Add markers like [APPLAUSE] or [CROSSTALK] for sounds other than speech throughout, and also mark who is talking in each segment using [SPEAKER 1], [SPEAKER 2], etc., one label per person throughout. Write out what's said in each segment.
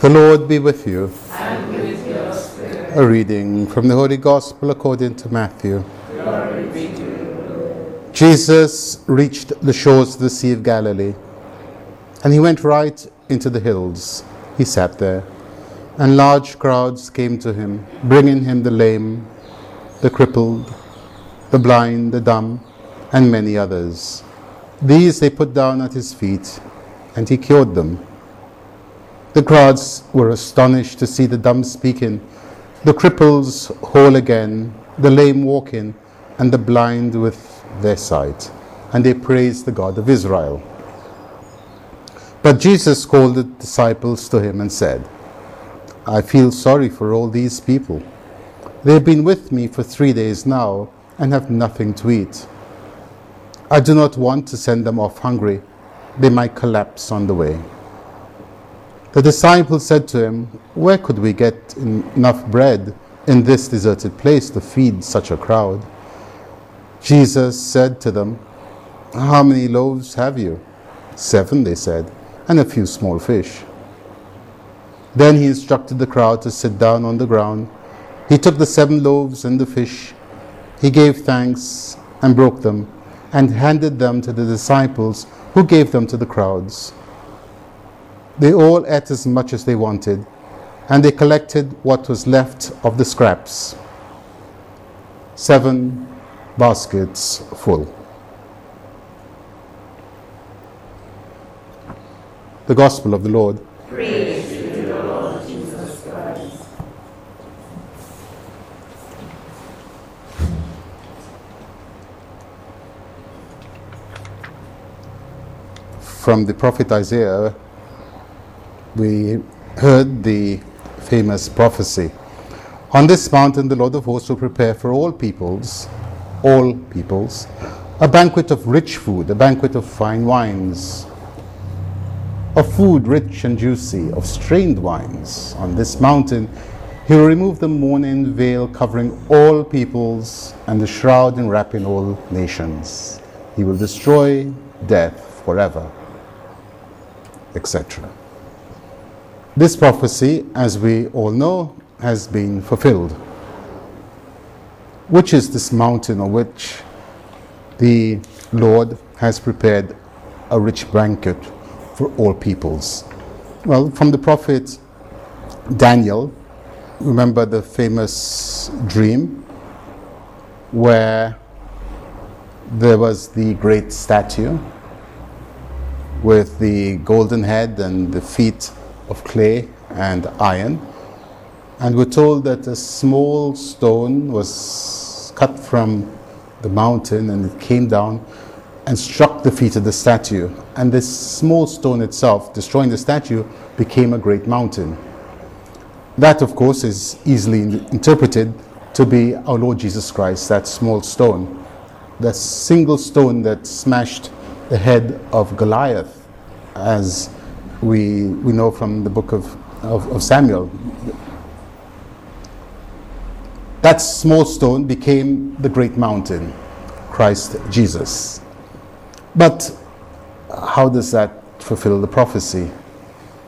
[SPEAKER 1] The Lord be with you.
[SPEAKER 2] and with your spirit.
[SPEAKER 1] A reading from the Holy Gospel according to Matthew.
[SPEAKER 2] Glory be to you.
[SPEAKER 1] Jesus reached the shores of the Sea of Galilee, and he went right into the hills. He sat there, and large crowds came to him, bringing him the lame, the crippled, the blind, the dumb, and many others. These they put down at his feet, and he cured them. The crowds were astonished to see the dumb speaking, the cripples whole again, the lame walking, and the blind with their sight. And they praised the God of Israel. But Jesus called the disciples to him and said, I feel sorry for all these people. They have been with me for three days now and have nothing to eat. I do not want to send them off hungry. They might collapse on the way. The disciples said to him, Where could we get enough bread in this deserted place to feed such a crowd? Jesus said to them, How many loaves have you? Seven, they said, and a few small fish. Then he instructed the crowd to sit down on the ground. He took the seven loaves and the fish. He gave thanks and broke them and handed them to the disciples, who gave them to the crowds. They all ate as much as they wanted, and they collected what was left of the scraps seven baskets full. The Gospel of the Lord. From the prophet Isaiah, we heard the famous prophecy. On this mountain, the Lord of hosts will prepare for all peoples, all peoples, a banquet of rich food, a banquet of fine wines, of food rich and juicy, of strained wines. On this mountain, he will remove the mourning veil covering all peoples and the shroud enwrapping all nations. He will destroy death forever, etc. This prophecy, as we all know, has been fulfilled. Which is this mountain on which the Lord has prepared a rich banquet for all peoples? Well, from the prophet Daniel, remember the famous dream where there was the great statue with the golden head and the feet of clay and iron. And we're told that a small stone was cut from the mountain and it came down and struck the feet of the statue. And this small stone itself, destroying the statue, became a great mountain. That, of course, is easily interpreted to be our Lord Jesus Christ, that small stone, that single stone that smashed the head of Goliath, as we, we know from the book of, of, of Samuel. That small stone became the great mountain, Christ Jesus. But how does that fulfill the prophecy?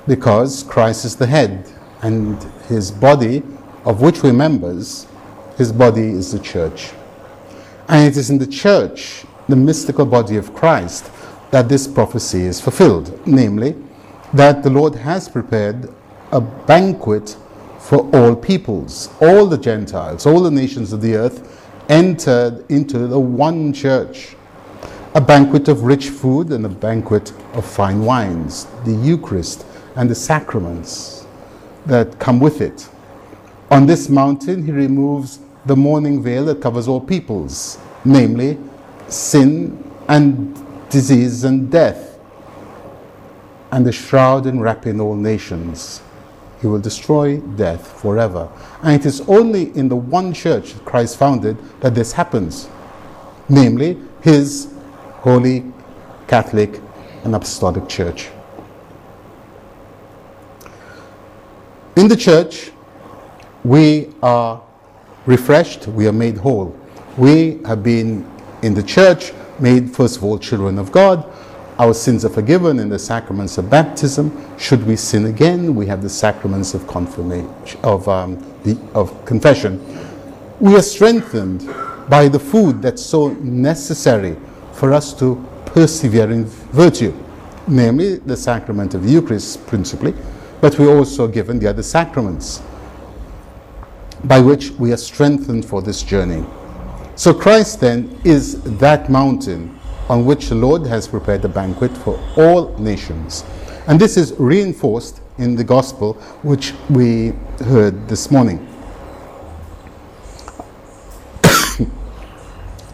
[SPEAKER 1] Because Christ is the head, and his body, of which we're members, his body is the church. And it is in the church, the mystical body of Christ, that this prophecy is fulfilled, namely, that the Lord has prepared a banquet for all peoples, all the Gentiles, all the nations of the earth entered into the one church. A banquet of rich food and a banquet of fine wines, the Eucharist and the sacraments that come with it. On this mountain, he removes the mourning veil that covers all peoples, namely sin and disease and death, and the shroud enwrapping all nations. He will destroy death forever. And it is only in the one church Christ founded that this happens, namely his holy Catholic and Apostolic Church. In the church, we are refreshed, we are made whole. We have been in the church made, first of all, children of God, our sins are forgiven in the sacraments of baptism. Should we sin again, we have the sacraments of of, um, the, of confession. We are strengthened by the food that's so necessary for us to persevere in virtue, namely the sacrament of the Eucharist principally, but we're also given the other sacraments by which we are strengthened for this journey. So Christ then is that mountain on which the Lord has prepared a banquet for all nations. And this is reinforced in the gospel which we heard this morning. [COUGHS]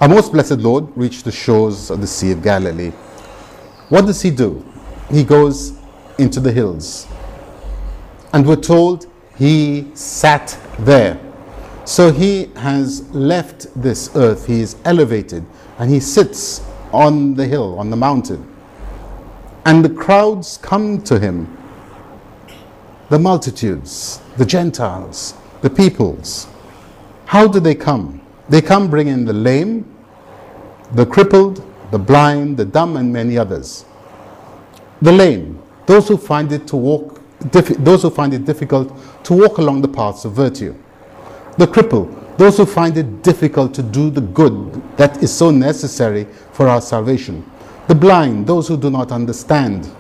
[SPEAKER 1] Our most blessed Lord reached the shores of the Sea of Galilee. What does he do? He goes into the hills. And we're told he sat there. So he has left this earth, he is elevated, and he sits on the hill, on the mountain. And the crowds come to him the multitudes, the Gentiles, the peoples. How do they come? They come bringing the lame, the crippled, the blind, the dumb, and many others. The lame, those who find it to walk, those who find it difficult to walk along the paths of virtue. The crippled, those who find it difficult to do the good that is so necessary for our salvation. The blind, those who do not understand.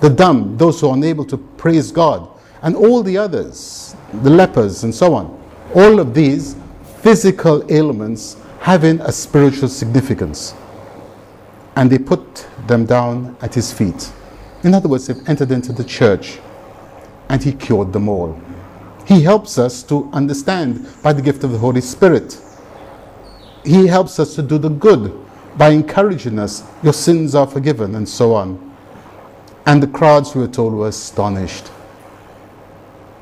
[SPEAKER 1] The dumb, those who are unable to praise God. And all the others, the lepers and so on. All of these physical ailments having a spiritual significance. And they put them down at his feet. In other words, they've entered into the church and he cured them all. He helps us to understand by the gift of the Holy Spirit. He helps us to do the good by encouraging us, your sins are forgiven, and so on. And the crowds, we were told, were astonished.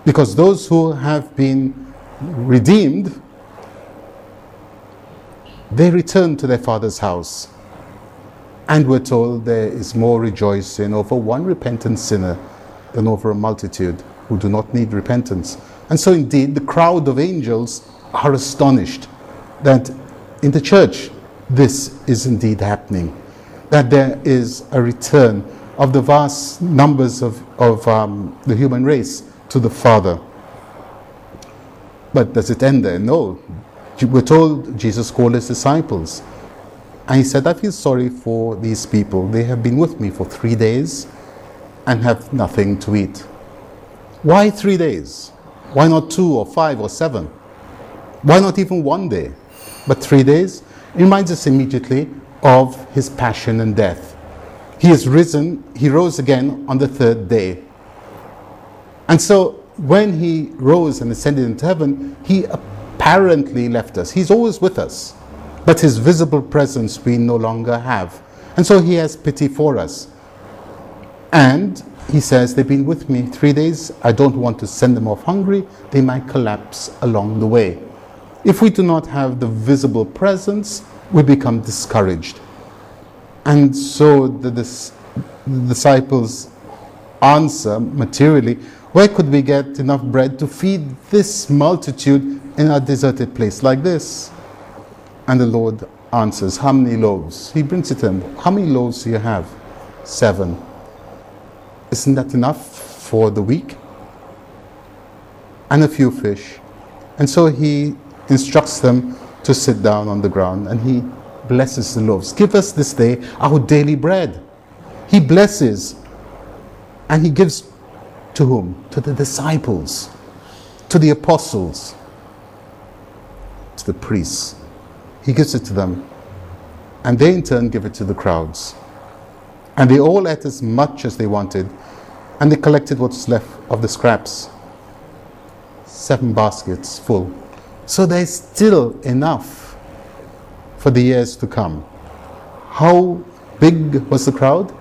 [SPEAKER 1] Because those who have been redeemed, they return to their father's house. And we're told there is more rejoicing over one repentant sinner than over a multitude who do not need repentance. And so, indeed, the crowd of angels are astonished that in the church this is indeed happening, that there is a return of the vast numbers of, of um, the human race to the Father. But does it end there? No. We're told Jesus called his disciples. And he said, I feel sorry for these people. They have been with me for three days and have nothing to eat. Why three days? Why not two or five or seven? Why not even one day? But three days reminds us immediately of his passion and death. He is risen, he rose again on the third day. And so when he rose and ascended into heaven, he apparently left us. He's always with us, but his visible presence we no longer have. And so he has pity for us. And he says, They've been with me three days. I don't want to send them off hungry. They might collapse along the way. If we do not have the visible presence, we become discouraged. And so the, the disciples answer materially where could we get enough bread to feed this multitude in a deserted place like this? And the Lord answers, How many loaves? He brings it to him. How many loaves do you have? Seven. Isn't that enough for the week? And a few fish. And so he instructs them to sit down on the ground and he blesses the loaves. Give us this day our daily bread. He blesses and he gives to whom? To the disciples, to the apostles, to the priests. He gives it to them. And they in turn give it to the crowds. And they all ate as much as they wanted. And they collected what's left of the scraps. Seven baskets full. So there's still enough for the years to come. How big was the crowd?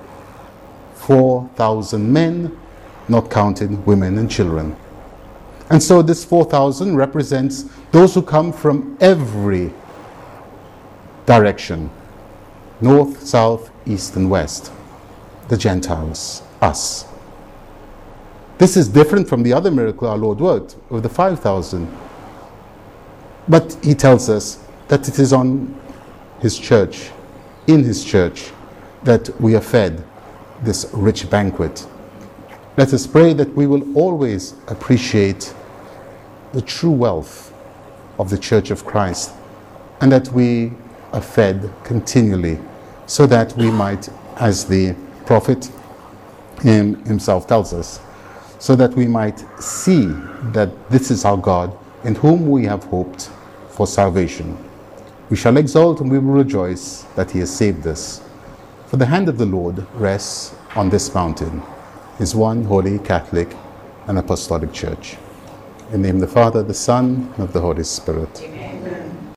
[SPEAKER 1] 4,000 men, not counting women and children. And so this 4,000 represents those who come from every direction north, south, east, and west. The Gentiles, us. This is different from the other miracle our Lord worked with the 5,000 but he tells us that it is on his church, in his church, that we are fed. this rich banquet. Let us pray that we will always appreciate the true wealth of the Church of Christ and that we are fed continually so that we might, as the prophet him, himself tells us, so that we might see that this is our God in whom we have hoped for salvation. We shall exult and we will rejoice that he has saved us. For the hand of the Lord rests on this mountain, his one holy Catholic and Apostolic Church. In the name of the Father, the Son, and of the Holy Spirit.
[SPEAKER 2] Amen.